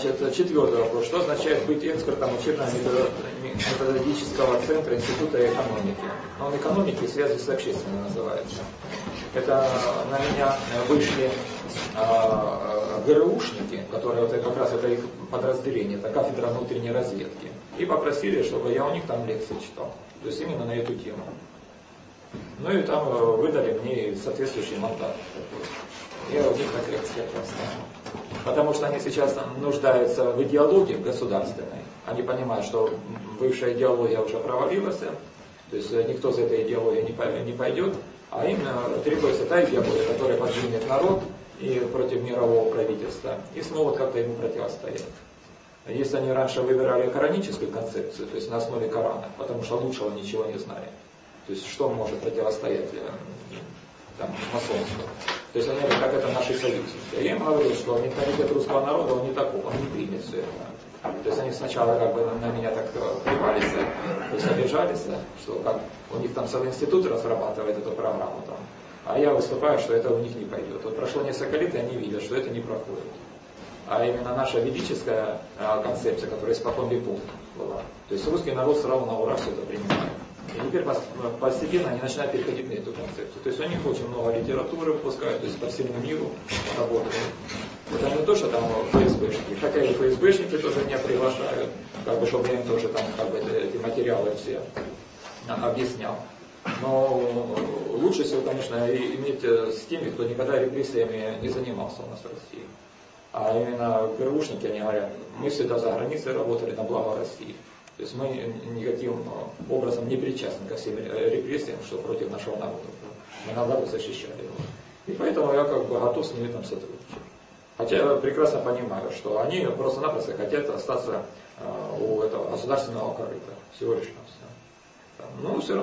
Значит, четвертый вопрос. Что означает быть экспертом учебно-методического центра Института экономики? Ну, он экономики и связи с общественным называется. Это на меня вышли а, ГРУшники, которые вот как раз это их подразделение, это кафедра внутренней разведки. И попросили, чтобы я у них там лекции читал. То есть именно на эту тему. Ну и там э, выдали мне соответствующий мандат. Я у них так эксперт Потому что они сейчас нуждаются в идеологии государственной. Они понимают, что бывшая идеология уже провалилась, то есть никто за этой идеологией не пойдет, а им требуется та идеология, которая подвинет народ и против мирового правительства, и смогут как-то ему противостоять. Если они раньше выбирали кораническую концепцию, то есть на основе Корана, потому что лучшего ничего не знали, то есть что может противостоять э, там, масонству. То есть они как это наши союзники. Я им говорю, что менталитет русского народа, он не такой, он не примет все это. То есть они сначала как бы на меня так плевались, то есть обижались, что как у них там целый институт разрабатывает эту программу там. А я выступаю, что это у них не пойдет. Вот прошло несколько лет, и они видят, что это не проходит. А именно наша ведическая а, концепция, которая испокон веков была. То есть русский народ сразу на ура все это принимает. И теперь постепенно они начинают переходить на эту концепцию. То есть у них очень много литературы выпускают, то есть по всему миру работают. Это не то, что там ФСБшники, хотя и ФСБшники тоже меня приглашают, как бы, чтобы я им тоже там как бы эти материалы все объяснял. Но лучше всего, конечно, иметь э, с теми, кто никогда репрессиями не занимался у нас в России. А именно ГРУшники, они говорят, мы всегда за границей работали на благо России. То есть мы никаким образом не причастны ко всем репрессиям, что против нашего народа. Мы наоборот защищали его. И поэтому я как бы готов с ними там сотрудничать. Хотя я прекрасно понимаю, что они просто-напросто хотят остаться э, у этого государственного корыта. Всего лишь на все. Ну, все равно.